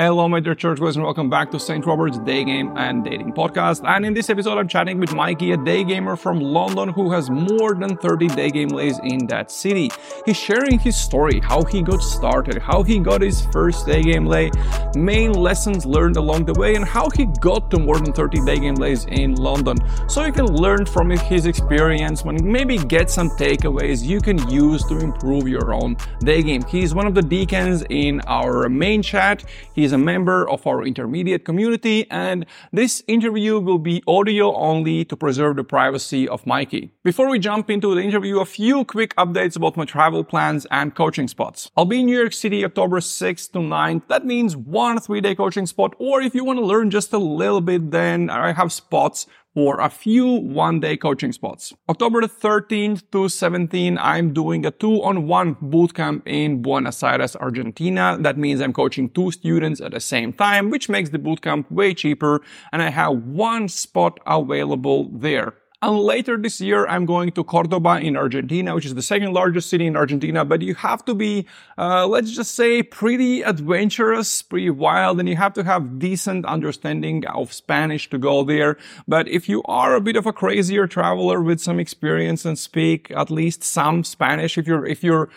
Hello, my dear churchgoers, and welcome back to St. Robert's Day Game and Dating Podcast. And in this episode, I'm chatting with Mikey, a day gamer from London who has more than 30 day game lays in that city. He's sharing his story, how he got started, how he got his first day game lay, main lessons learned along the way, and how he got to more than 30 day game lays in London. So you can learn from his experience and maybe get some takeaways you can use to improve your own day game. He's one of the deacons in our main chat. He's is a member of our intermediate community, and this interview will be audio only to preserve the privacy of Mikey. Before we jump into the interview, a few quick updates about my travel plans and coaching spots. I'll be in New York City October 6th to 9th. That means one three-day coaching spot, or if you want to learn just a little bit, then I have spots for a few one day coaching spots. October 13th to 17th, I'm doing a two on one bootcamp in Buenos Aires, Argentina. That means I'm coaching two students at the same time, which makes the bootcamp way cheaper. And I have one spot available there. And later this year, I'm going to Cordoba in Argentina, which is the second largest city in Argentina. But you have to be, uh, let's just say, pretty adventurous, pretty wild, and you have to have decent understanding of Spanish to go there. But if you are a bit of a crazier traveler with some experience and speak at least some Spanish, if you're, if you're,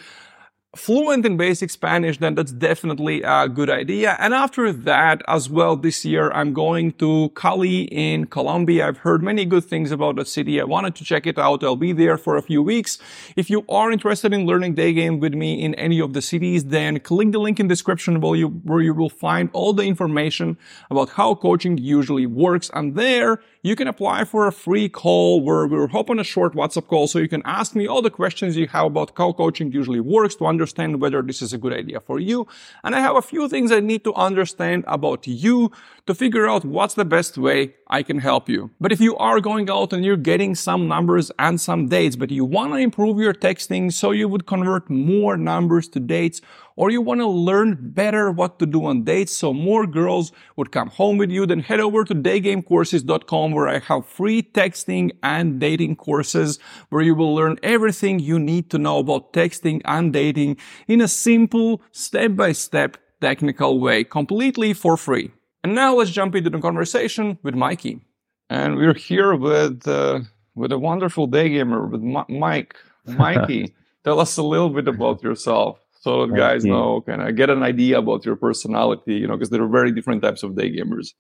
fluent in basic Spanish, then that's definitely a good idea. And after that as well, this year, I'm going to Cali in Colombia. I've heard many good things about that city. I wanted to check it out. I'll be there for a few weeks. If you are interested in learning day game with me in any of the cities, then click the link in description where you, where you will find all the information about how coaching usually works. And there you can apply for a free call where we'll hop on a short WhatsApp call so you can ask me all the questions you have about how coaching usually works to understand whether this is a good idea for you. And I have a few things I need to understand about you to figure out what's the best way I can help you. But if you are going out and you're getting some numbers and some dates, but you want to improve your texting so you would convert more numbers to dates or you want to learn better what to do on dates so more girls would come home with you, then head over to daygamecourses.com where I have free texting and dating courses where you will learn everything you need to know about texting and dating in a simple step-by-step technical way, completely for free. And now let's jump into the conversation with Mikey. And we're here with uh, with a wonderful day gamer with M- Mike. Mikey, tell us a little bit about yourself so that guys you. know kind of get an idea about your personality you know because there are very different types of day gamers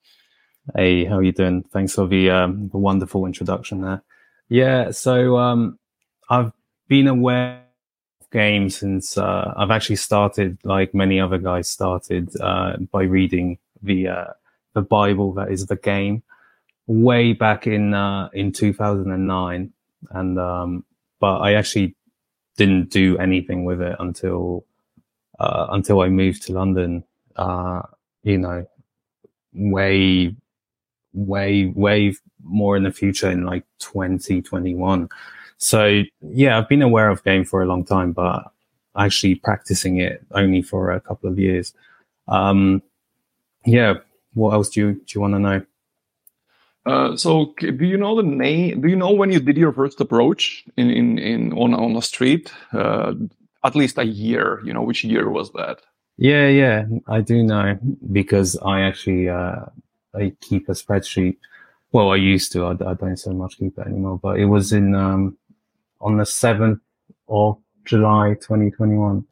hey how are you doing thanks for the, um, the wonderful introduction there yeah so um, i've been aware of games since uh, i've actually started like many other guys started uh, by reading the uh, the bible that is the game way back in uh, in 2009 and um, but i actually didn't do anything with it until uh, until I moved to London, uh, you know, way, way, way more in the future in like 2021. So yeah, I've been aware of game for a long time, but actually practicing it only for a couple of years. Um, yeah. What else do you, do you want to know? Uh, so do you know the name? Do you know when you did your first approach in, in, in on on the street? Uh, at least a year. You know, which year was that? Yeah, yeah, I do know because I actually uh, I keep a spreadsheet. Well, I used to. I, I, don't so much keep it anymore. But it was in um, on the seventh of July, twenty twenty one.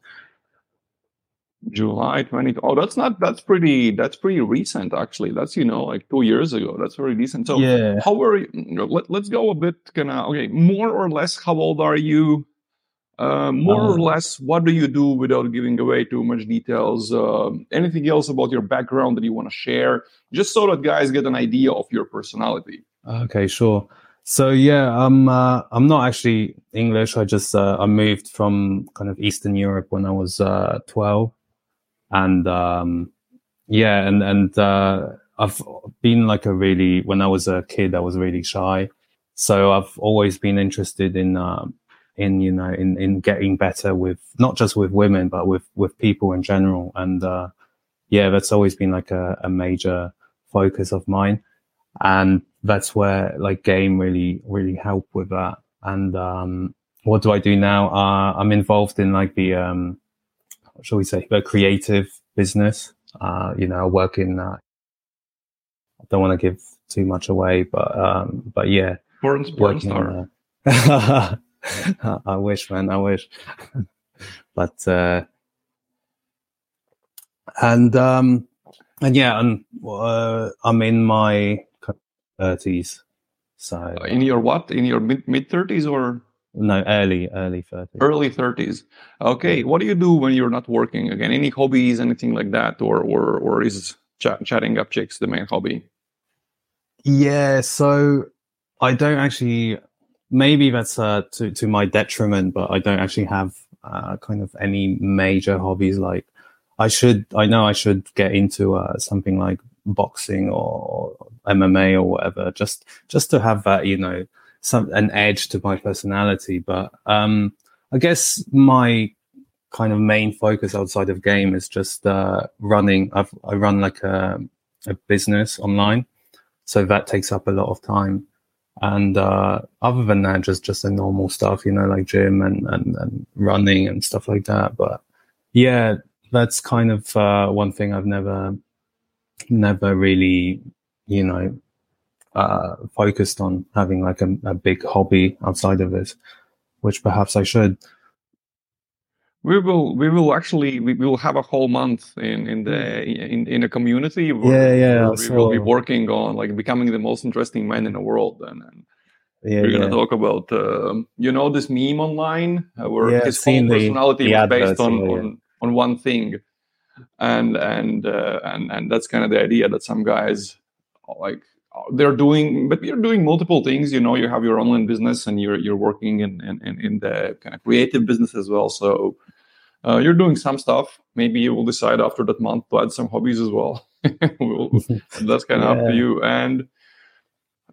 July 20. Oh, that's not, that's pretty, that's pretty recent actually. That's, you know, like two years ago. That's very decent. So yeah. how were you, let, let's go a bit kind of, okay, more or less, how old are you? Uh, more or uh-huh. less, what do you do without giving away too much details? Uh, anything else about your background that you want to share, just so that guys get an idea of your personality? Okay, sure. So yeah, I'm uh, I'm not actually English. I just uh, I moved from kind of Eastern Europe when I was uh, 12, and um, yeah, and and uh, I've been like a really when I was a kid, I was really shy. So I've always been interested in um, in you know in in getting better with not just with women but with with people in general. And uh yeah that's always been like a, a major focus of mine. And that's where like game really really helped with that. And um what do i do now? Uh i'm involved in like the um shall we say a creative business Uh, you know, I work in. Uh, I don't want to give too much away, but um, but yeah, porn, porn star. uh, I wish, man. I wish. but uh, and um, and yeah, and uh, I'm in my thirties. So in your what? In your mid mid thirties or no early early thirties? Early thirties. Okay. What do you do when you're not working? Again, any hobbies, anything like that, or or or is ch- chatting up chicks the main hobby? Yeah. So I don't actually. Maybe that's uh, to to my detriment, but I don't actually have uh, kind of any major hobbies like I should, I know I should get into uh, something like boxing or MMA or whatever, just just to have that, you know, some an edge to my personality. But um, I guess my kind of main focus outside of game is just uh, running. I've, I run like a, a business online, so that takes up a lot of time. And uh, other than that, just just the normal stuff, you know, like gym and, and, and running and stuff like that. But yeah, that's kind of uh, one thing I've never, never really, you know, uh, focused on having like a, a big hobby outside of it, which perhaps I should. We will we will actually we will have a whole month in in the in in a community where, yeah yeah we will be working on like becoming the most interesting man in the world and, and yeah, we're gonna yeah. talk about uh, you know this meme online uh, where Yeah, his whole personality the was adverts, based on on on one thing and and uh, and and that's kind of the idea that some guys like they're doing but you're doing multiple things you know you have your online business and you're you're working in in, in- the kind of creative business as well. So uh, you're doing some stuff. Maybe you will decide after that month to add some hobbies as well. That's kind of up to you. And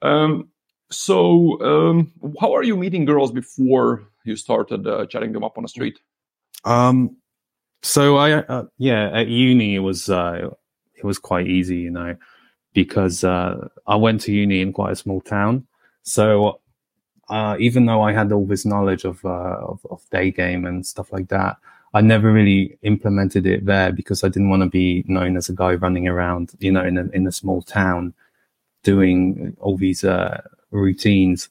um so um how are you meeting girls before you started uh, chatting them up on the street? Um, so I, uh, yeah, at uni it was, uh, it was quite easy, you know, because, uh, I went to uni in quite a small town. So, uh, even though I had all this knowledge of, uh, of, of day game and stuff like that, I never really implemented it there because I didn't want to be known as a guy running around, you know, in a, in a small town doing all these, uh, routines.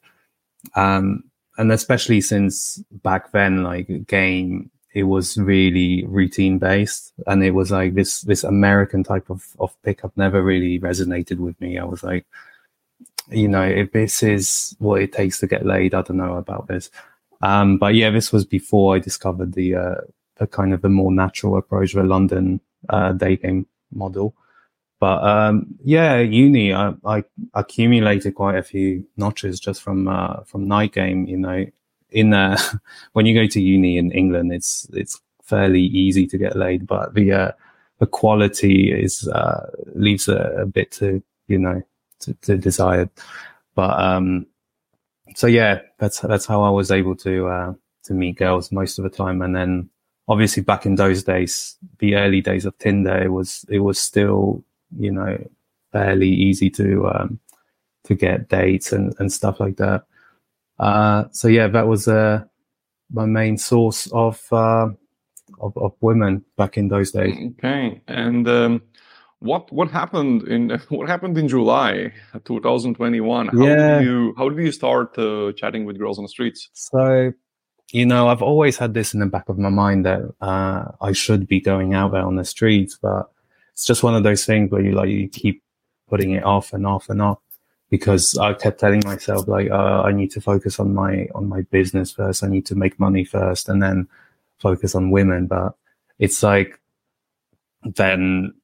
Um, and especially since back then, like game, it was really routine based, and it was like this this American type of of pickup never really resonated with me. I was like, you know, if this is what it takes to get laid, I don't know about this. Um, but yeah, this was before I discovered the uh, the kind of the more natural approach, the London uh, day game model. But um, yeah, uni, I, I accumulated quite a few notches just from uh, from night game. You know, in uh, when you go to uni in England, it's it's fairly easy to get laid, but the uh, the quality is uh, leaves a, a bit to you know to, to desired. But um, so yeah, that's that's how I was able to uh, to meet girls most of the time, and then obviously back in those days, the early days of Tinder, it was it was still you know fairly easy to um, to get dates and, and stuff like that. Uh, so yeah, that was uh, my main source of, uh, of of women back in those days. Okay, and um, what what happened in what happened in July 2021? How Yeah. did you how did you start uh, chatting with girls on the streets? So, you know, I've always had this in the back of my mind that uh, I should be going out there on the streets, but it's just one of those things where you like you keep putting it off and off and off because I kept telling myself like uh, I need to focus on my on my business first. I need to make money first, and then focus on women. But it's like then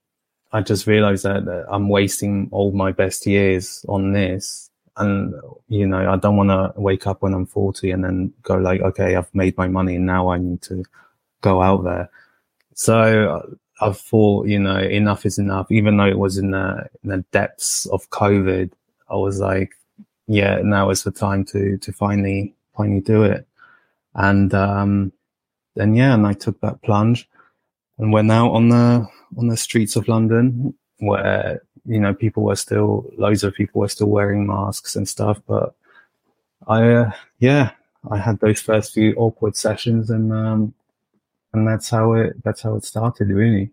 I just realized that I'm wasting all my best years on this. And, you know, I don't want to wake up when I'm 40 and then go like, okay, I've made my money and now I need to go out there. So uh, I thought, you know, enough is enough. Even though it was in the, in the depths of COVID, I was like, yeah, now is the time to, to finally, finally do it. And, um, then yeah, and I took that plunge and went out on the, on the streets of London where, you know, people were still, loads of people were still wearing masks and stuff. But I, uh, yeah, I had those first few awkward sessions and, um, and that's how it, that's how it started really.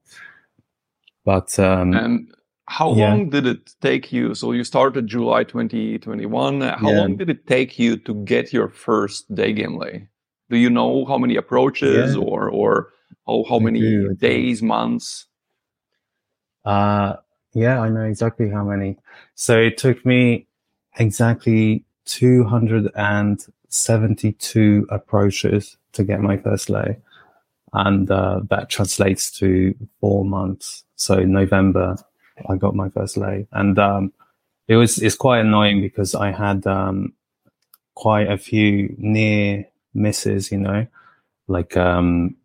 But um, how yeah. long did it take you? So you started July 2021. How Yeah. long did it take you to get your first day game lay? Do you know how many approaches Yeah. or or how, how I many do, days, months? Uh, yeah, I know exactly how many. So it took me exactly 272 approaches to get my first lay. And uh, that translates to four months. So November, I got my first lay. And um, it was it's quite annoying because I had um, quite a few near misses, you know. Like um,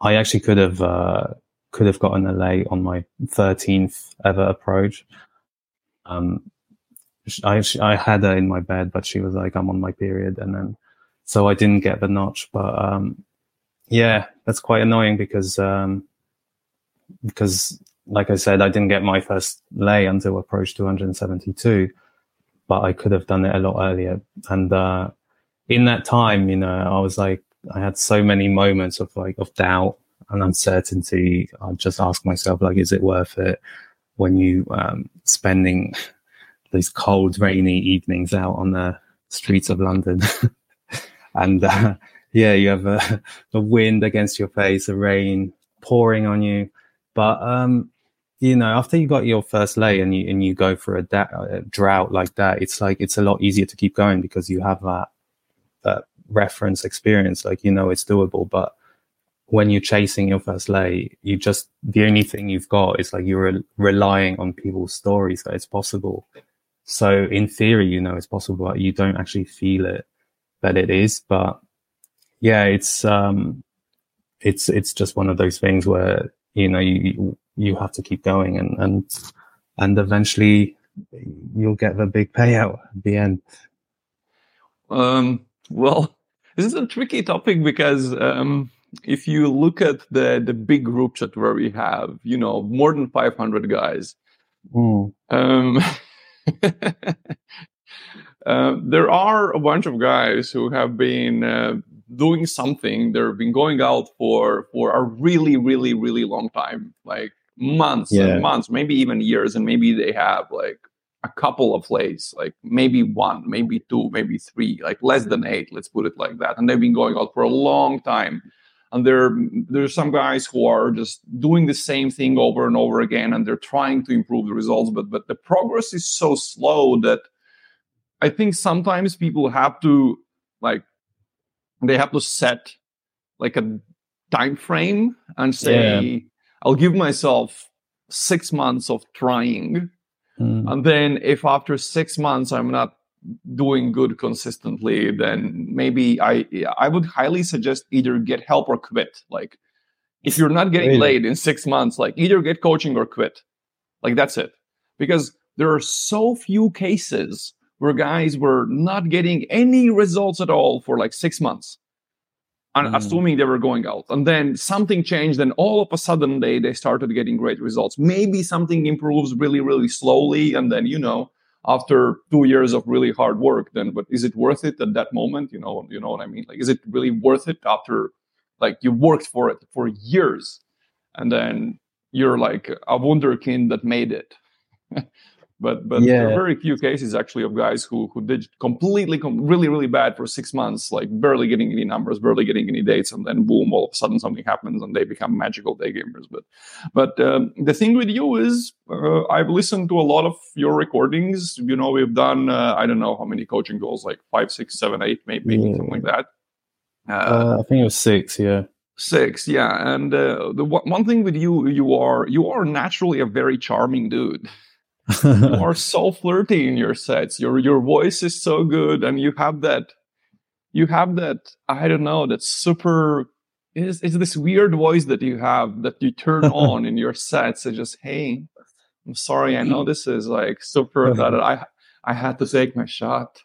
I actually could have uh, could have gotten a lay on my 13th ever approach. Um, I, I had her in my bed, but she was like, I'm on my period. And then, so I didn't get the notch, but, um, yeah, that's quite annoying because, um, because like I said, I didn't get my first lay until approach 272, but I could have done it a lot earlier. And, uh, in that time, you know, I was like, I had so many moments of like, of doubt and uncertainty, I just ask myself, like, is it worth it when you um, spending these cold, rainy evenings out on the streets of London? and uh, yeah, you have uh, the wind against your face, the rain pouring on you. But um, you know, after you got your first lay and you and you go for a, da- a drought like that, it's like it's a lot easier to keep going because you have that that reference experience. Like you know, it's doable, but when you're chasing your first lay, you just the only thing you've got is like you're re- relying on people's stories that it's possible. So in theory, you know it's possible, but you don't actually feel it that it is. But yeah, it's um, it's it's just one of those things where you know you you have to keep going and and and eventually you'll get the big payout at the end. Um, well, this is a tricky topic because um, if you look at the the big group chat where we have, you know, more than 500 guys, Mm. um, uh, there are a bunch of guys who have been uh, doing something. They've been going out for for a really, really, really long time, like months Yeah. and months, maybe even years, and maybe they have like a couple of plays, like maybe one, maybe two, maybe three, like less than eight. Let's put it like that. And they've been going out for a long time. And there, there's some guys who are just doing the same thing over and over again, and they're trying to improve the results, but but the progress is so slow that I think sometimes people have to like they have to set like a time frame and say, I'll give myself six months of trying Mm. and then if after six months I'm not doing good consistently, then maybe I I would highly suggest either get help or quit. Like if you're not getting Really? laid in six months, like either get coaching or quit. Like that's it. Because there are so few cases where guys were not getting any results at all for like six months. And Mm. assuming they were going out. And then something changed, and all of a sudden they they started getting great results. Maybe something improves really, really slowly, and then you know, after two years of really hard work, then but is it worth it at that moment? You know, you know what I mean? Like, is it really worth it after like you worked for it for years and then you're like a wunderkind that made it? but but there are very few cases actually of guys who who did completely com- really really bad for six months like barely getting any numbers barely getting any dates and then boom all of a sudden something happens and they become magical day gamers but but um, the thing with you is uh, i've listened to a lot of your recordings you know we've done uh, i don't know how many coaching goals like five six seven eight maybe, Yeah. something like that uh, Uh, I think it was six. Yeah. six yeah and uh, the one thing with you you are you are naturally a very charming dude you are so flirty in your sets. Your your voice is so good, and you have that, you have that. I don't know that super. It's, it's this weird voice that you have that you turn on in your sets. It's just hey, I'm sorry. I know this is like super. that I I had to take my shot.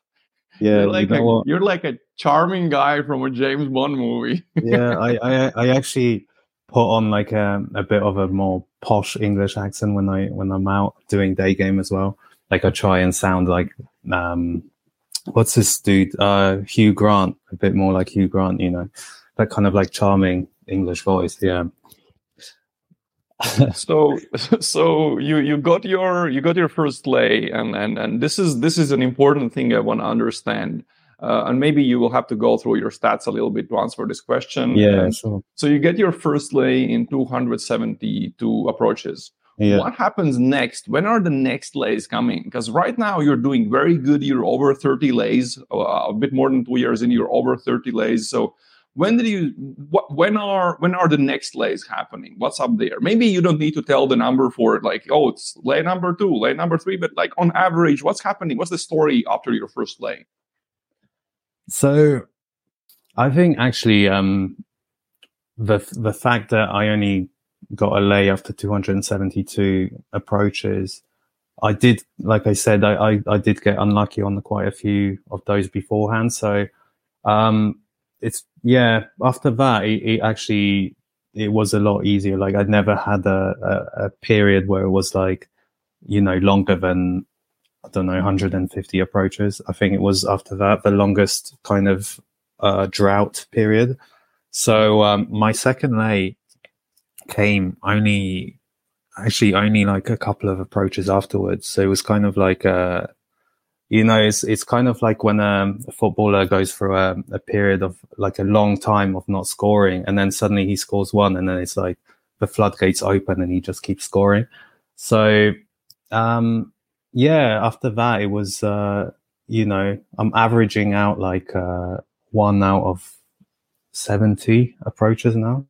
yeah. you're you like know a, you're like a charming guy from a James Bond movie. yeah, I, I I actually put on like a, a bit of a more posh English accent when I when I'm out doing day game as well. Like I try and sound like um what's this dude? Uh Hugh Grant, a bit more like Hugh Grant, you know. That kind of like charming English voice, yeah. so so you you got your you got your first lay and and and this is this is an important thing i want to understand uh, and maybe you will have to go through your stats a little bit to answer this question. Yeah sure. so you get your first lay in 272 approaches. Yeah. what happens next? When are the next lays coming? Because right now you're doing very good you're over 30 lays uh, a bit more than two years in you're over 30 lays. So when did you what when are when are the next lays happening? What's up there? Maybe you don't need to tell the number for it like oh it's lay number two lay number three but like on average what's happening? What's the story after your first lay so i think actually um the the fact that i only got a lay after 272 approaches i did like i said i i, I did get unlucky on the, quite a few of those beforehand so um it's yeah. After that, it, it, actually it was a lot easier. Like I'd never had a, a, a period where it was like you know longer than I don't know 150 approaches. I think it was after that the longest kind of uh, drought period. So um, my second lay came only actually only like a couple of approaches afterwards. So it was kind of like a you know, it's it's kind of like when um, a footballer goes through a, a, period of like a long time of not scoring, and then suddenly he scores one, and then it's like the floodgates open, and he just keeps scoring. So, um, yeah, after that, it was, uh, you know, I'm averaging out like uh, one out of seventy approaches now,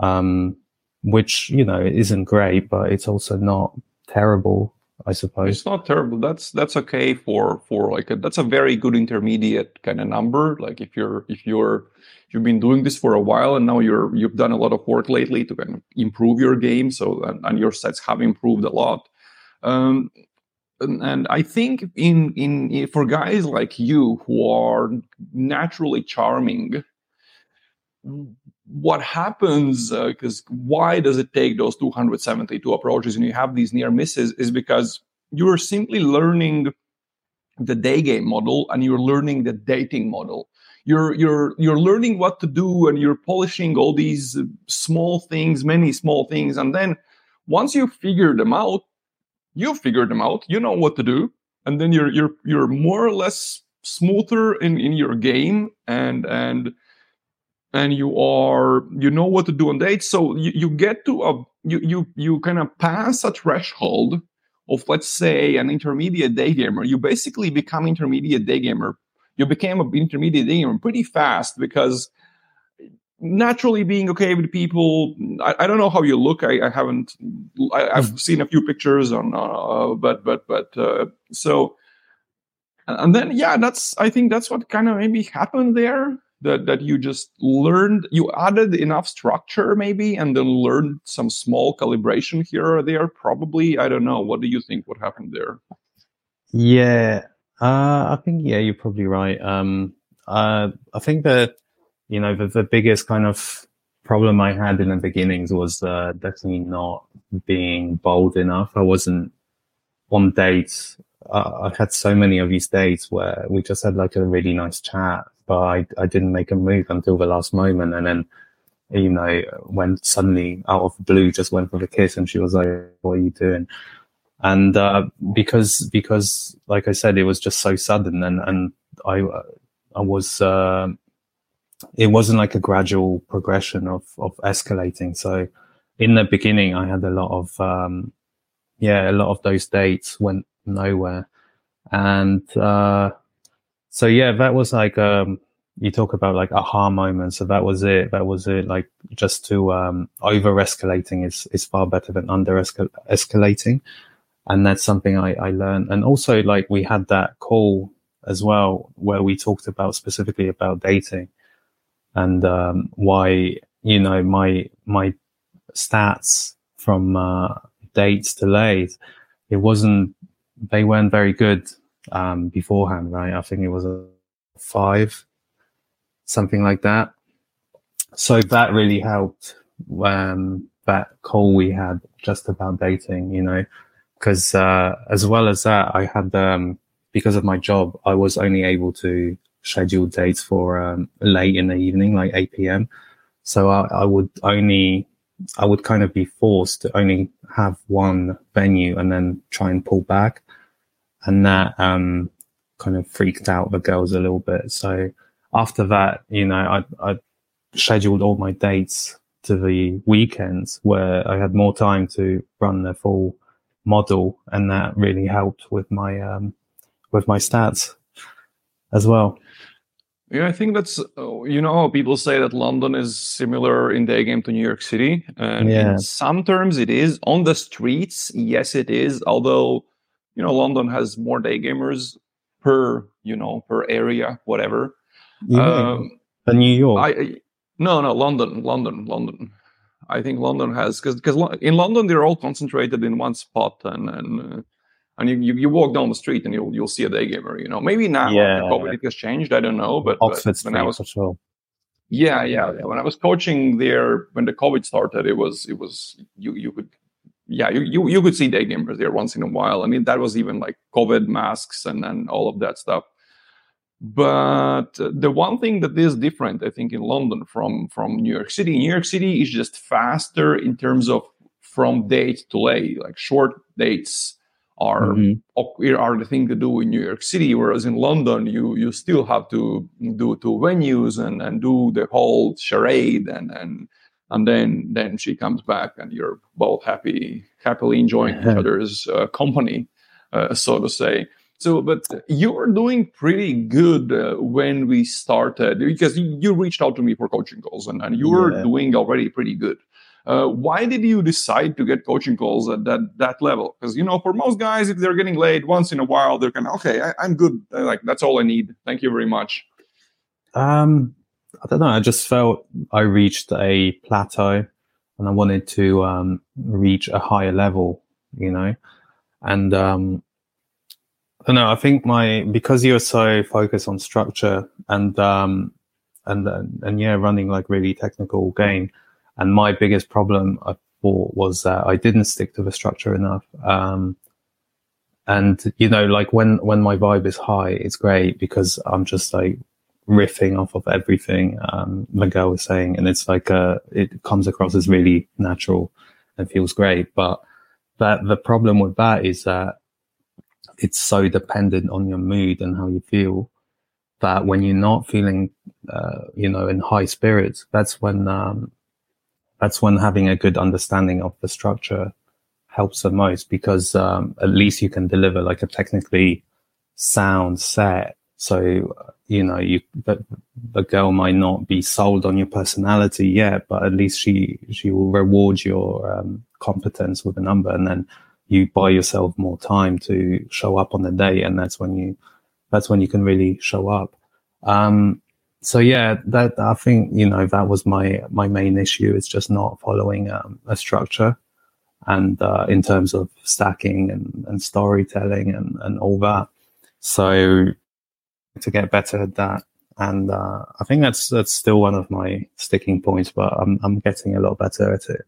um, which you know isn't great, but it's also not terrible I suppose it's not terrible. That's that's okay for for like a, that's a very good intermediate kind of number. Like if you're if you're you've been doing this for a while and now you're you've done a lot of work lately to kind of improve your game. So and, and your sets have improved a lot. Um, and, and I think in, in in for guys like you who are naturally charming, what happens because uh, why does it take those 272 approaches and you have these near misses is because you're simply learning the day game model and you're learning the dating model. You're you're you're learning what to do and you're polishing all these small things many small things. And then once you figure them out you figure them out you know what to do and then you're you're you're more or less smoother in in your game and and and you are you know what to do on dates. So you, you get to a you you you kind of pass a threshold of let's say an intermediate day gamer. You basically become intermediate day gamer. You became an intermediate day gamer pretty fast because naturally being okay with people i, I don't know how you look. I, I haven't I, have hmm. seen a few pictures on uh, but but but uh, so and then yeah that's i think that's what kind of maybe happened there that that you just learned you added enough structure maybe and then learned some small calibration here or there probably. I don't know. What do you think what happened there? Yeah. Uh, i think yeah you're probably right. Um, uh, i think that you know the, the biggest kind of problem i had in the beginnings was uh, definitely not being bold enough i wasn't on dates uh, i had so many of these dates where we just had like a really nice chat but I, I didn't make a move until the last moment. And then, you know, when suddenly out of the blue just went for the kiss and she was like, what are you doing? And, uh, because, because like I said, it was just so sudden and, and I, I was, uh, it wasn't like a gradual progression of, of escalating. So in the beginning, I had a lot of, um, yeah, a lot of those dates went nowhere. And, uh, so yeah, that was like um, you talk about like aha moments. So that was it. That was it. Like just to um, over escalating is is far better than under escalating, and that's something I I learned. And also like we had that call as well where we talked about specifically about dating and um, why you know my my stats from uh, dates delayed it wasn't they weren't very good um, beforehand, right? I think it was a five, something like that. So that really helped um, that call we had just about dating, you know, because uh, as well as that, I had um, because of my job, I was only able to schedule dates for um, late in the evening, like 8 p.m. So I, I would only I would kind of be forced to only have one venue and then try and pull back. And that, um, kind of freaked out the girls a little bit. So after that, you know, I, I scheduled all my dates to the weekends where I had more time to run the full model. And that really helped with my, um, with my stats as well. Yeah, I think that's you know people say that London is similar in day game to New York City, and yeah. in some terms it is. On the streets, yes, it is. Although you know London has more day gamers per you know per area, whatever. Yeah. Um, New York. I, no, no, London, London, London. I think London has because because in London they're all concentrated in one spot, and and uh, and you, you, you, walk down the street and you'll you'll see a day gamer. You know, maybe now yeah, COVID has changed. I don't know, but Oxford but when I was for sure. Yeah, yeah, yeah. When I was coaching there, when the COVID started, it was it was you you could yeah you you, you could see day gamers there once in a while. I mean that was even like COVID masks and and all of that stuff. But uh, the one thing that is different, I think, in London from from New York City, New York City is just faster in terms of from date to late, like short dates are mm-hmm. are the thing to do in New York City. Whereas in London, you you still have to do two venues and and do the whole charade and and and then then she comes back and you're both happy happily enjoying each other's uh, company, uh, so to say. So, but you were doing pretty good uh, when we started because you, you, reached out to me for coaching calls and, and you were yeah. doing already pretty good. Uh, why did you decide to get coaching calls at that that level? Because you know, for most guys, if they're getting laid once in a while, they're kind of okay. I, am good. Like that's all I need. Thank you very much. Um, I don't know. I just felt I reached a plateau, and I wanted to um, reach a higher level. You know, and um, I don't know. I think my because you're so focused on structure and um, and and yeah, running like really technical game and my biggest problem I thought was that I didn't stick to the structure enough. Um, and you know, like when when my vibe is high, it's great because I'm just like riffing off of everything um, Miguel was saying, and it's like uh, it comes across as really natural and feels great. But that the problem with that is that it's so dependent on your mood and how you feel that when you're not feeling, uh, you know, in high spirits, that's when um, that's when having a good understanding of the structure helps the most because um, at least you can deliver like a technically sound set. So you know, you the, the girl might not be sold on your personality yet, but at least she she will reward your um, competence with a number, and then you buy yourself more time to show up on the day, and that's when you that's when you can really show up. Um, so yeah, that I think you know that was my my main issue. It's just not following um, a structure, and uh, in terms of stacking and, and storytelling and and all that. So to get better at that, and uh, I think that's that's still one of my sticking points. But I'm I'm getting a lot better at it.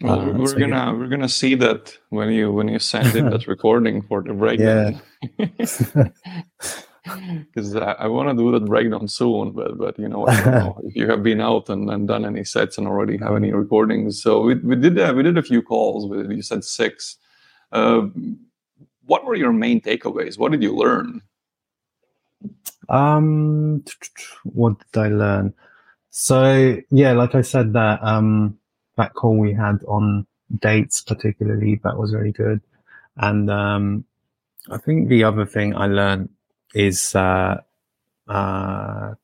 Well, uh, we're so gonna yeah. we're gonna see that when you when you send it that recording for the break. Yeah. because I, I want to do that breakdown soon. But but you know, know if you have been out and, and done any sets and already have any recordings. So we, we did uh, we did a few calls. With, you said six. Uh, what were your main takeaways? What did you learn? Um, what did I learn? So yeah, like I said, that um that call we had on dates particularly that was really good, and um, I think the other thing I learned is uh, uh,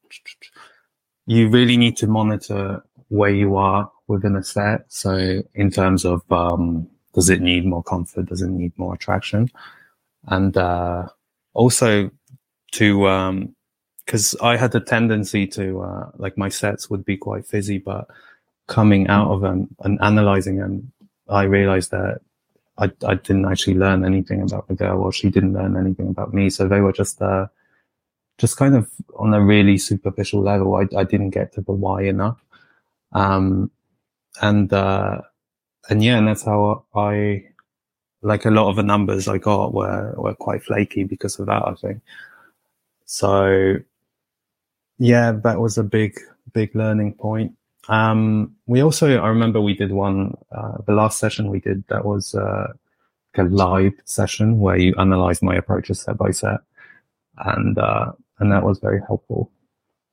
you really need to monitor where you are within a set. So in terms of um, does it need more comfort? Does it need more attraction? And uh, also to um because um, I had a tendency to uh, like my sets would be quite fizzy, but coming out of them and analyzing them, I realized that I, I didn't actually learn anything about the girl or she didn't learn anything about me. So they were just, uh, just kind of on a really superficial level. I, I didn't get to the why enough. Um, and, uh, and yeah, and that's how I, like a lot of the numbers I got were, were quite flaky because of that, I think. So yeah, that was a big, big learning point. Um, we also, I remember we did one, uh, the last session we did that was uh, a live session where you analyze my approaches set by set. And, uh, and that was very helpful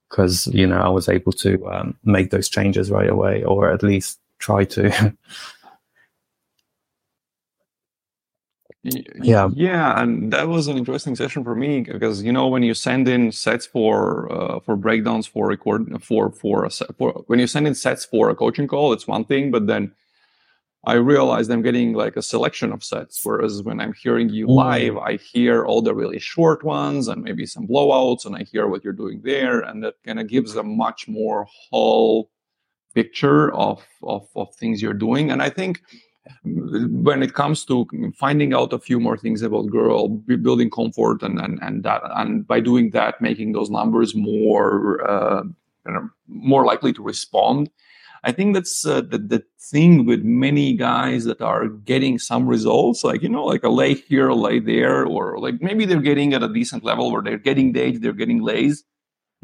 because, you know, I was able to um, make those changes right away or at least try to. yeah yeah and that was an interesting session for me because you know when you send in sets for uh, for breakdowns for record for for, a, for when you send in sets for a coaching call it's one thing but then i realized i'm getting like a selection of sets whereas when i'm hearing you mm. live i hear all the really short ones and maybe some blowouts and i hear what you're doing there and that kind of gives a much more whole picture of, of of things you're doing and i think when it comes to finding out a few more things about girl building comfort and and and that and by doing that making those numbers more uh, more likely to respond i think that's uh, the, the thing with many guys that are getting some results like you know like a lay here a lay there or like maybe they're getting at a decent level where they're getting dates they're getting lays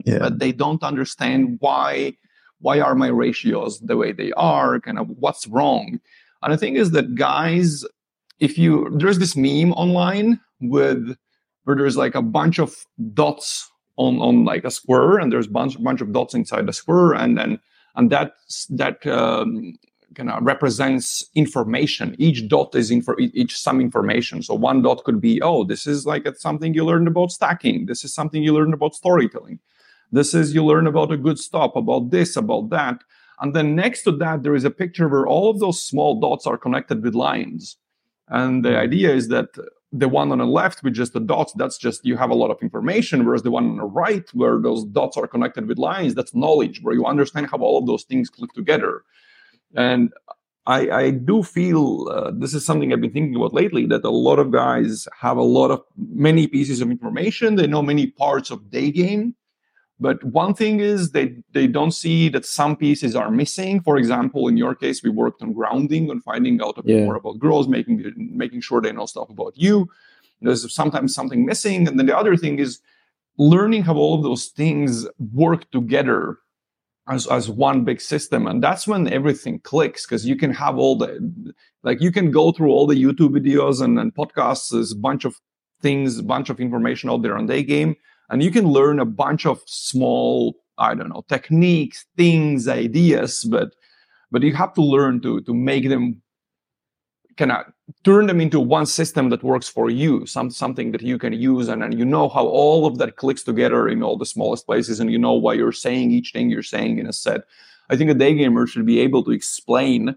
yeah. but they don't understand why why are my ratios the way they are kind of what's wrong and the thing is that guys, if you there's this meme online with where there's like a bunch of dots on on like a square, and there's bunch bunch of dots inside the square, and then and that that um, kind of represents information. Each dot is in for each some information. So one dot could be, oh, this is like something you learned about stacking. This is something you learned about storytelling. This is you learn about a good stop, about this, about that. And then next to that, there is a picture where all of those small dots are connected with lines. And the idea is that the one on the left with just the dots, that's just you have a lot of information, whereas the one on the right, where those dots are connected with lines, that's knowledge, where you understand how all of those things click together. And I, I do feel uh, this is something I've been thinking about lately that a lot of guys have a lot of many pieces of information. They know many parts of day game, but one thing is they, they don't see that some pieces are missing. For example, in your case, we worked on grounding, on finding out a bit yeah. more about girls, making making sure they know stuff about you. There's sometimes something missing. And then the other thing is learning how all of those things work together as, as one big system. And that's when everything clicks because you can have all the, like you can go through all the YouTube videos and, and podcasts. There's a bunch of things, a bunch of information out there on day game and you can learn a bunch of small i don't know techniques things ideas but but you have to learn to to make them kind of turn them into one system that works for you some something that you can use and, and you know how all of that clicks together in all the smallest places and you know why you're saying each thing you're saying in a set i think a day gamer should be able to explain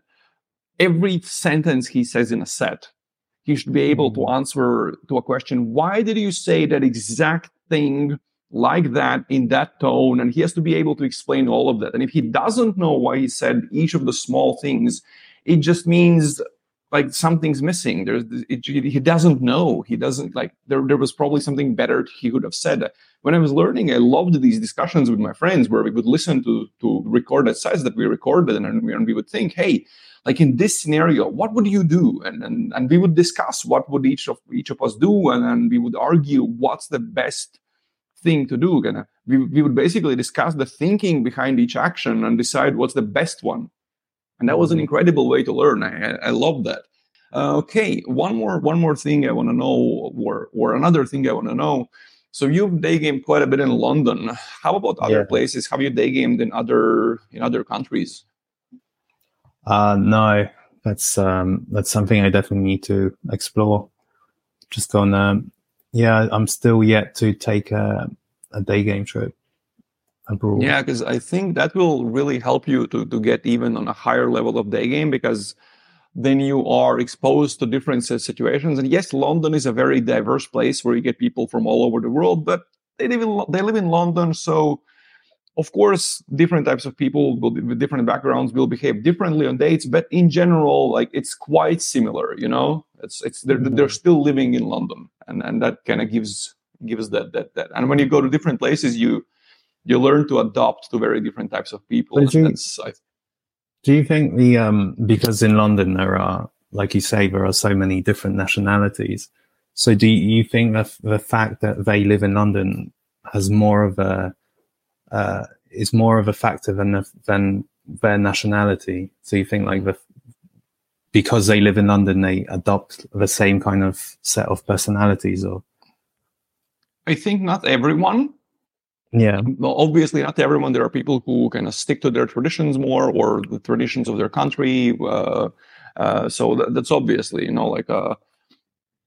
every sentence he says in a set he should be able to mm-hmm. answer to a question why did you say that exact thing like that in that tone and he has to be able to explain all of that. And if he doesn't know why he said each of the small things it just means like something's missing. There's it, he doesn't know. He doesn't like there, there was probably something better he could have said. When i was learning i loved these discussions with my friends where we would listen to to recorded sets that we recorded and, and we would think hey like in this scenario what would you do? And and, and we would discuss what would each of each of us do and then we would argue what's the best thing to do. And we, we would basically discuss the thinking behind each action and decide what's the best one and that was an mm-hmm. incredible way to learn. I, I love that. Uh, okay one more one more thing i want to know or or another thing i want to know. So you've day gamed quite a bit in london. How about other yeah. places? Have you day gamed in other in other countries? Uh, no, that's um, that's something I definitely need to explore. Just on, um, yeah, I'm still yet to take a, a day game trip abroad. Yeah, because I think that will really help you to to get even on a higher level of day game because then you are exposed to different situations. And yes, London is a very diverse place where you get people from all over the world, but they live in they live in London, so of course, different types of people with different backgrounds will behave differently on dates, but in general, like it's quite similar. You know, it's it's they're, mm-hmm. they're still living in London, and and that kind of gives gives that that that. And when you go to different places, you you learn to adapt to very different types of people. Do you, I, do you think the um because in London there are like you say there are so many different nationalities. So do you think that the fact that they live in London has more of a uh, is more of a factor than than their nationality. So you think like the because they live in London, they adopt the same kind of set of personalities, or I think not everyone. Yeah. Obviously, not everyone. There are people who kind of stick to their traditions more or the traditions of their country. Uh, uh, so that, that's obviously, you know, like a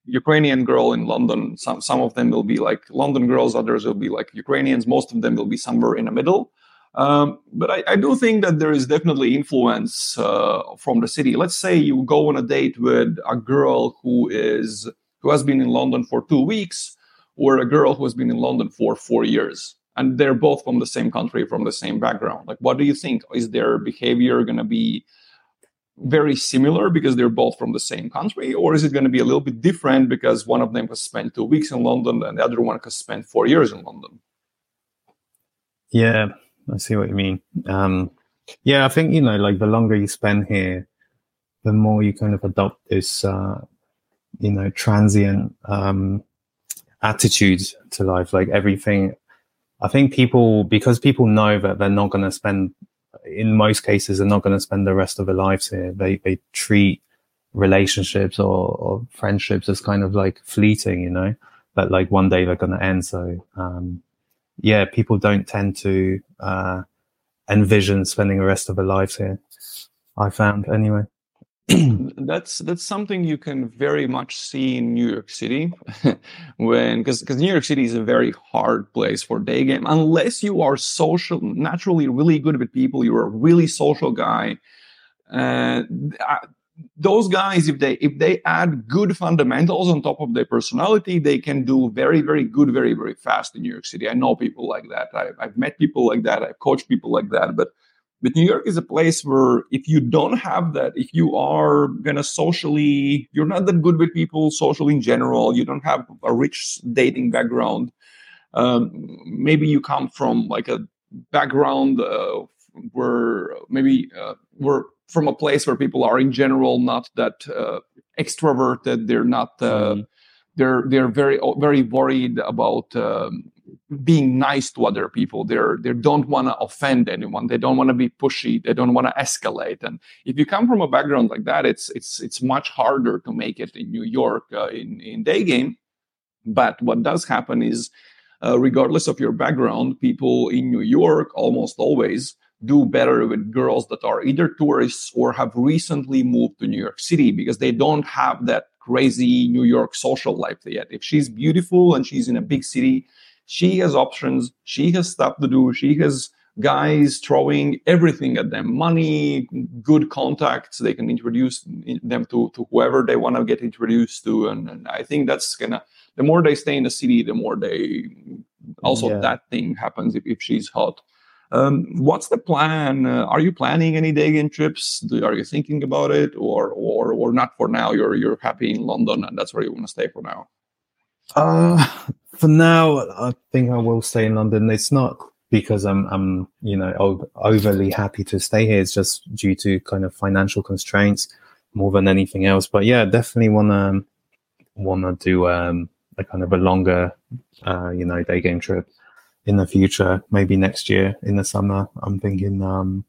Ukrainian girl in London. Some some of them will be like London girls, others will be like Ukrainians. Most of them will be somewhere in the middle. Um, but I, I, do think that there is definitely influence uh, from the city. Let's say you go on a date with a girl who is who has been in London for two weeks, or a girl who has been in London for four years, and they're both from the same country, from the same background. Like, what do you think? Is their behavior going to be very similar because they're both from the same country, or is it going to be a little bit different because one of them has spent two weeks in London and the other one has spent four years in London? Yeah, I see what you mean. Um, yeah, I think you know, like the longer you spend here, the more you kind of adopt this, uh, you know, transient um, attitude to life. Like everything, I think people because people know that they're not going to spend. In most cases, they're not going to spend the rest of their lives here. They they treat relationships or, or friendships as kind of like fleeting, you know, but like one day they're going to end. So um, yeah, people don't tend to uh, envision spending the rest of their lives here. I found anyway. that's that's something you can very much see in New York City, when because because New York City is a very hard place for day game unless you are social, naturally really good with people. You're a really social guy. Uh, those guys if they if they add good fundamentals on top of their personality they can do very very good very very fast in new york city i know people like that I, have met people like that i've coached people like that but but new york is a place where if you don't have that if you are gonna socially you're not that good with people socially in general you don't have a rich dating background um, maybe you come from like a background uh, where maybe uh, where from a place where people are in general not that uh, extroverted. They're not. Uh, mm. They're they're very very worried about um, being nice to other people. They're they don't want to offend anyone. They don't want to be pushy. They don't want to escalate. And if you come from a background like that, it's it's it's much harder to make it in New York uh, in in day game. But what does happen is, uh, regardless of your background, people in New York almost always do better with girls that are either tourists or have recently moved to New York City because they don't have that crazy New York social life yet. If she's beautiful and she's in a big city, she has options, she has stuff to do, she has guys throwing everything at them money good contacts they can introduce them to, to whoever they want to get introduced to and, and, i think that's gonna the more they stay in the city the more they also yeah. that thing happens if, if she's hot um, what's the plan? Uh, are you planning any day game trips? Do, are you thinking about it, or or or not for now? You're you're happy in London, and that's where you want to stay for now. Uh, for now, I think I will stay in London. It's not because I'm I'm you know overly happy to stay here. It's just due to kind of financial constraints more than anything else. But yeah, definitely wanna wanna do um, a kind of a longer uh, you know day game trip in the future, maybe next year in the summer. I'm thinking, um,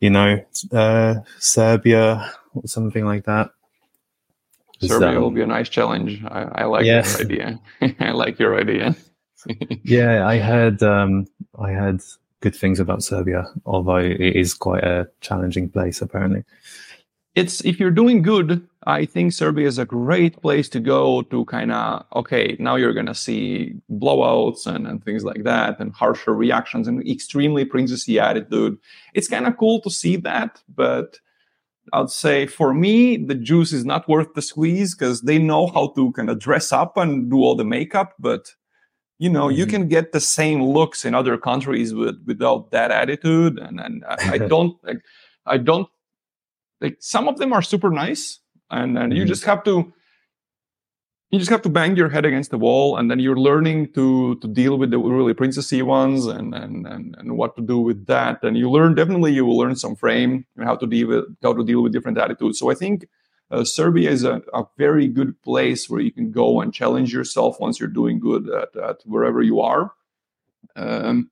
you know, uh, Serbia or something like that. Serbia um, will be a nice challenge. I, I like yeah. your idea. I like your idea. yeah, I heard um, I heard good things about Serbia, although it is quite a challenging place apparently it's if you're doing good, I think Serbia is a great place to go to kind of okay, now you're gonna see blowouts and, and things like that and harsher reactions and extremely princessy attitude. It's kind of cool to see that, but I'd say for me, the juice is not worth the squeeze because they know how to kind of dress up and do all the makeup, but you know, mm-hmm. you can get the same looks in other countries with without that attitude. And and I, I don't like I don't like some of them are super nice and, and mm-hmm. you just have to you just have to bang your head against the wall and then you're learning to to deal with the really princessy ones and and and, and what to do with that. And you learn definitely you will learn some frame and how to deal with how to deal with different attitudes. So i think uh, serbia is a, a very good place where you can go and challenge yourself once you're doing good at, at wherever you are. Um,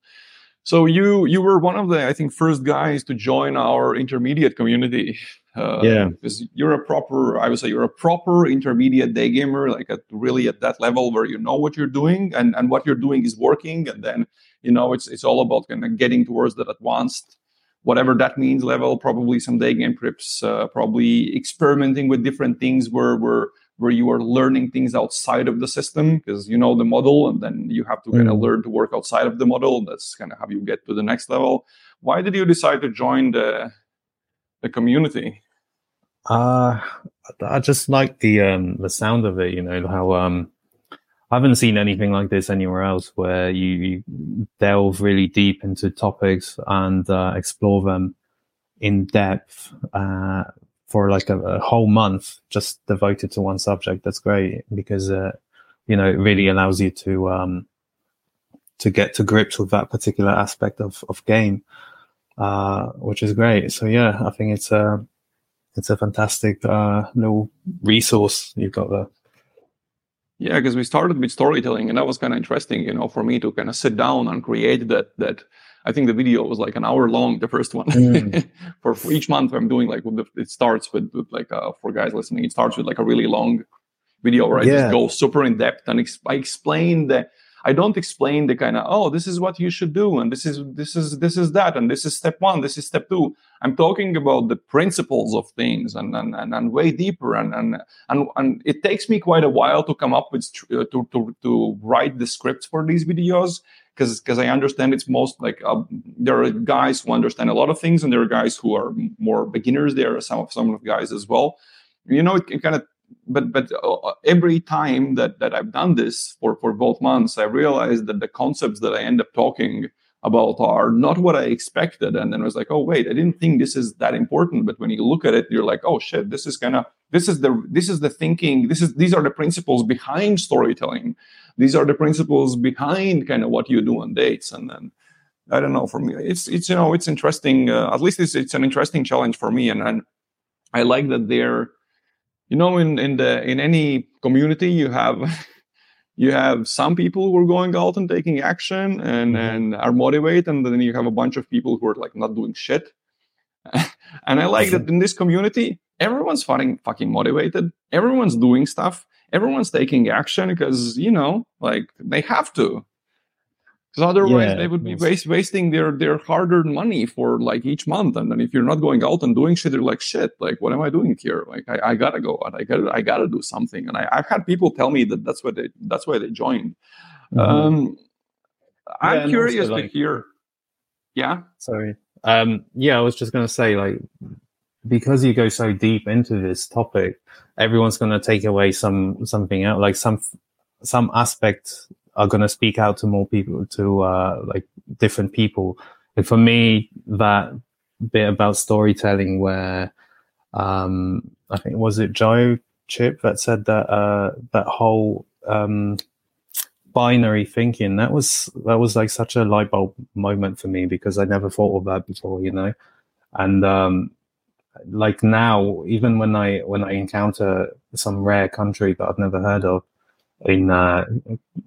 So you you were one of the I think first guys to join our intermediate community. Uh, yeah, because you're a proper I would say you're a proper intermediate day gamer, like at really at that level where you know what you're doing and and what you're doing is working, and then you know it's it's all about kind of getting towards that advanced whatever that means level probably some day game trips uh, probably experimenting with different things where where where you are learning things outside of the system because you know the model and then you have to kind of mm. learn to work outside of the model. That's kind of how you get to the next level. Why did you decide to join the the community uh i just like the um the sound of it you know how um I haven't seen anything like this anywhere else where you, you delve really deep into topics and uh, explore them in depth uh, for like a, a, whole month just devoted to one subject. That's great because, uh, you know, it really allows you to, um, to get to grips with that particular aspect of, of game, uh, which is great. So yeah, I think it's a, it's a fantastic, uh, little resource you've got there. Yeah, because we started with storytelling, and that was kind of interesting, you know, for me to kind of sit down and create that that I think the video was like an hour long, the first one. Mm. for, for, each month, I'm doing like the, it starts with, with like uh, for guys listening, it starts with like a really long video where I yeah. just go super in depth and ex- I explain the I don't explain the kind of oh this is what you should do and this is this is this is that and this is step one this is step two. I'm talking about the principles of things and and, and, and way deeper and, and and and it takes me quite a while to come up with uh, to to to write the scripts for these videos because because I understand it's most like uh, there are guys who understand a lot of things and there are guys who are more beginners. There are some of some of the guys as well. You know, it, it kind of but but uh, every time that that I've done this for for both months, I realized that the concepts that I end up talking about are not what I expected. And then I was like, oh wait, I didn't think this is that important. But when you look at it, you're like, oh shit, this is kind of this is the this is the thinking. This is these are the principles behind storytelling. These are the principles behind kind of what you do on dates. And then I don't know. For me, it's it's you know it's interesting. Uh, at least it's it's an interesting challenge for me. And and I like that they're you know in in the in any community you have you have some people who are going out and taking action and mm-hmm. and are motivated and then you have a bunch of people who are like not doing shit. And i like that in this community everyone's fucking fucking motivated. Everyone's doing stuff. Everyone's taking action because you know like they have to because otherwise yeah, they would be waste, wasting their their hard-earned money for like each month. And then if you're not going out and doing shit they're like shit like what am i doing here? Like i, I gotta go out. I gotta i gotta do something. And I, have had people tell me that that's why they that's why they joined. Mm-hmm. um i'm yeah, curious like, to hear. Yeah? Sorry. Um yeah i was just gonna say like because you go so deep into this topic everyone's gonna take away some something out like some some aspect are going to speak out to more people, to uh, like different people. And for me, that bit about storytelling where um, I think was it Joe Chip that said that uh, that whole um, binary thinking that was that was like such a light bulb moment for me because I never thought of that before, you know. And um, like now, even when I when I encounter some rare country that I've never heard of, in uh,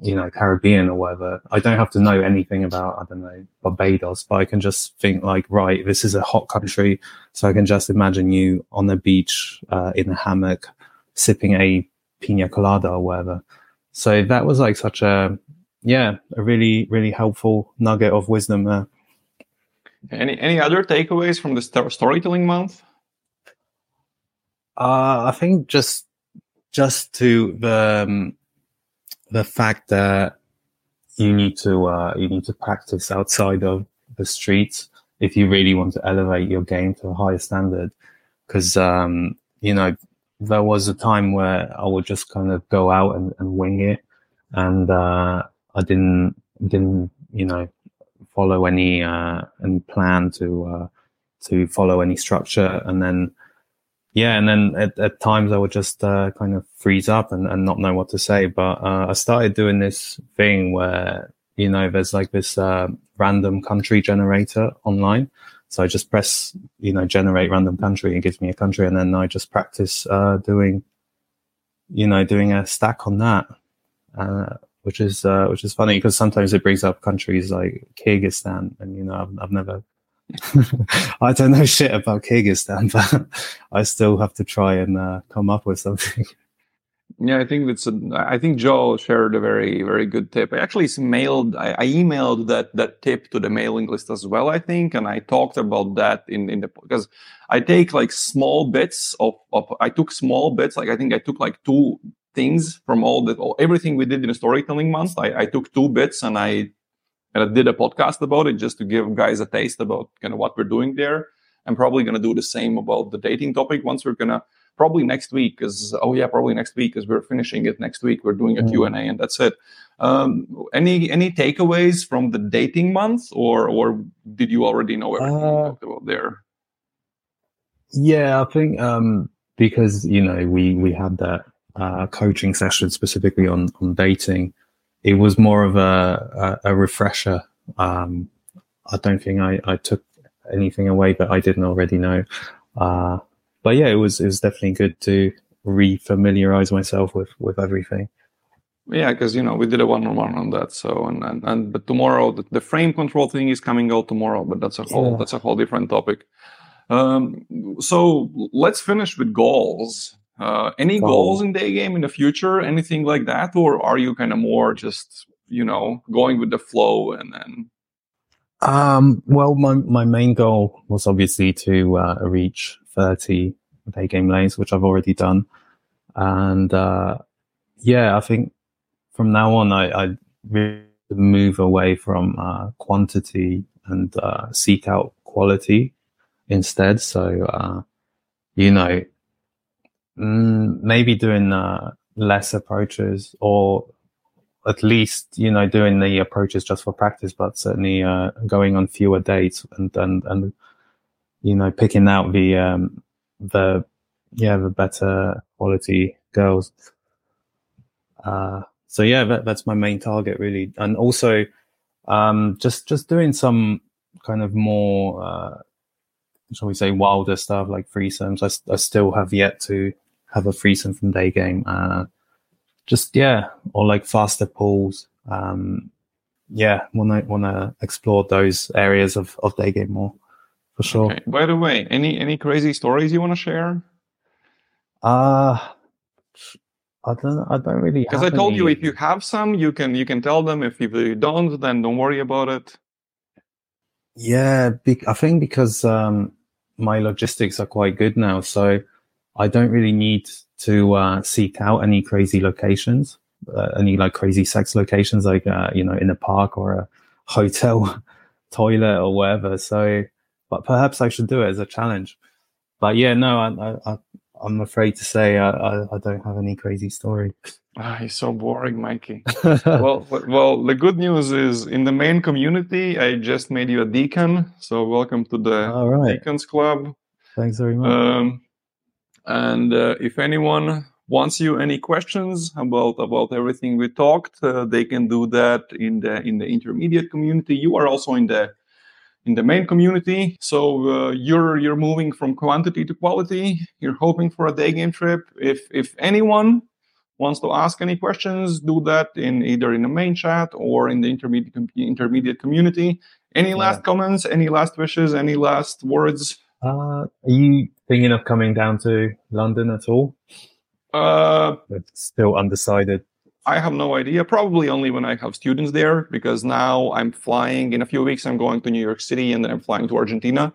you know Caribbean or whatever. I don't have to know anything about I don't know Barbados, but I can just think like, right, this is a hot country, so I can just imagine you on the beach uh, in a hammock, sipping a pina colada or whatever. So that was like such a yeah, a really really helpful nugget of wisdom there. Any any other takeaways from the storytelling month? Uh, I think just just to the um, the fact that you need to uh, you need to practice outside of the streets if you really want to elevate your game to a higher standard. Because um, you know there was a time where I would just kind of go out and, and wing it, and uh, I didn't didn't you know follow any uh, any plan to uh, to follow any structure, and then yeah, and then at, at times I would just uh, kind of freeze up and, and not know what to say. But uh, I started doing this thing where you know there's like this uh, random country generator online. So I just press you know generate random country and gives me a country, and then I just practice uh, doing you know doing a stack on that, uh, which is uh, which is funny because sometimes it brings up countries like Kyrgyzstan, and you know I've, I've never. I don't know shit about Kyrgyzstan, but I still have to try and uh, come up with something. Yeah, I think that's. A, I think Joe shared a very, very good tip. I actually mailed, I, I, emailed that that tip to the mailing list as well. I think, and I talked about that in in the because I take like small bits of of. I took small bits, like I think I took like two things from all that, all, everything we did in the storytelling month. I, I took two bits and I and I did a podcast about it just to give guys a taste about kind of what we're doing there. I'm probably going to do the same about the dating topic once we're going to probably next week because oh yeah probably next week because we're finishing it next week we're doing a mm. q&a and that's it um, any any takeaways from the dating month or or did you already know everything uh, talked about there yeah i think um, because you know we we had that uh, coaching session specifically on on dating it was more of a a, a refresher um, i don't think i i took anything away but i didn't already know uh, but yeah, it was it was definitely good to refamiliarize myself with with everything. Yeah, because you know we did a one on one on that. So and, and and but tomorrow the, the, frame control thing is coming out tomorrow, but that's a whole yeah. that's a whole different topic. Um, so let's finish with goals. Uh, any goals in day game in the future? Anything like that, or are you kind of more just you know going with the flow and then? Um, well, my my main goal was obviously to uh, reach 30 day game lays, which I've already done. And uh, yeah, I think from now on, I, I really move away from uh, quantity and uh, seek out quality instead. So, uh, you know, mm, maybe doing uh, less approaches or at least, you know, doing the approaches just for practice, but certainly uh, going on fewer dates and, and, and you know, picking out the um, the yeah the better quality girls. Uh, so yeah, that, that's my main target really, and also um, just just doing some kind of more, uh, shall we say, wilder stuff like threesomes. I, I still have yet to have a threesome from day game. Uh, just yeah, or like faster pulls. Um, yeah, want to want to explore those areas of of day game more for sure. Okay. By the way, any any crazy stories you want to share? Uh I don't I don't really because I told any... you if you have some you can you can tell them if you don't then don't worry about it. Yeah, be- I think because um, my logistics are quite good now, so I don't really need to uh, seek out any crazy locations, uh, any like crazy sex locations, like uh, you know in a park or a hotel toilet or whatever. So but perhaps I should do it as a challenge. But yeah, no, I, I, I'm afraid to say I, I, I don't have any crazy story. Ah, he's so boring, Mikey. well, well, the good news is in the main community, I just made you a deacon. So welcome to the All right. Deacons Club. Thanks very much. Um, and uh, if anyone wants you any questions about about everything we talked, uh, they can do that in the in the intermediate community. You are also in the in the main community. So uh, you're you're moving from quantity to quality. You're hoping for a day game trip. If if anyone wants to ask any questions, do that in either in the main chat or in the intermediate intermediate community. Any last comments? Any last wishes? Any last words? Uh, you thinking of coming down to London at all? Uh, it's still undecided. I have no idea. Probably only when I have students there, because now I'm flying in a few weeks. I'm going to New York City and then I'm flying to Argentina.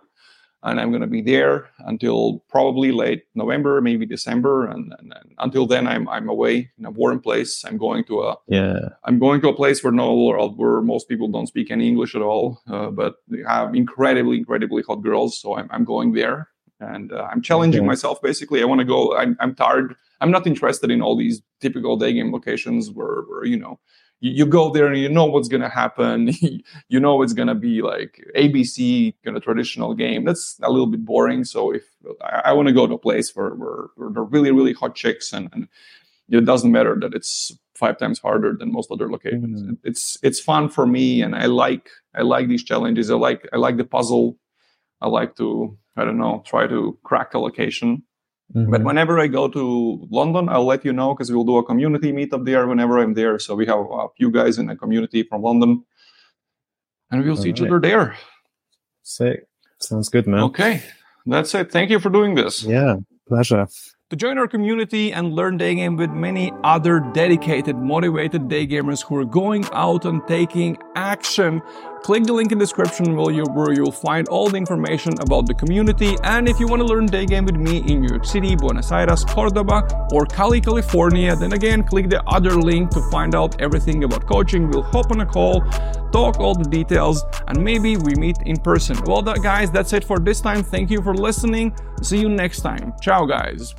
And I'm going to be there until probably late November, maybe December, and, and, and, until then, I'm I'm away in a warm place. I'm going to a yeah. I'm going to a place where no where most people don't speak any English at all, uh, but they have incredibly incredibly hot girls. So I'm I'm going there, and uh, I'm challenging okay. myself. Basically, I want to go. I'm I'm tired I'm not interested in all these typical day game locations where, where you know you, you go there and you know what's gonna happen. you know it's gonna be like ABC kind of traditional game. That's a little bit boring. So if I, I want to go to a place where, where, where they're really really hot chicks and, and it doesn't matter that it's five times harder than most other locations. Mm-hmm. It's it's fun for me, and I like I like these challenges. I like I like the puzzle. I like to I don't know try to crack a location. Mm-hmm. But whenever I go to London, I'll let you know because we'll do a community meetup there whenever I'm there. So we have a few guys in the community from London, and we'll All see right. each other there. Sick. Sounds good, man. Okay. That's it. Thank you for doing this. Yeah, pleasure. To join our community and learn day game with many other dedicated, motivated day gamers who are going out and taking action, click the link in the description where, you, where you'll find all the information about the community. And if you want to learn day game with me in New York City, Buenos Aires, Cordoba, or Cali, California, then again, click the other link to find out everything about coaching. We'll hop on a call, talk all the details, and maybe we meet in person. Well, that, guys, that's it for this time. Thank you for listening. See you next time. Ciao, guys.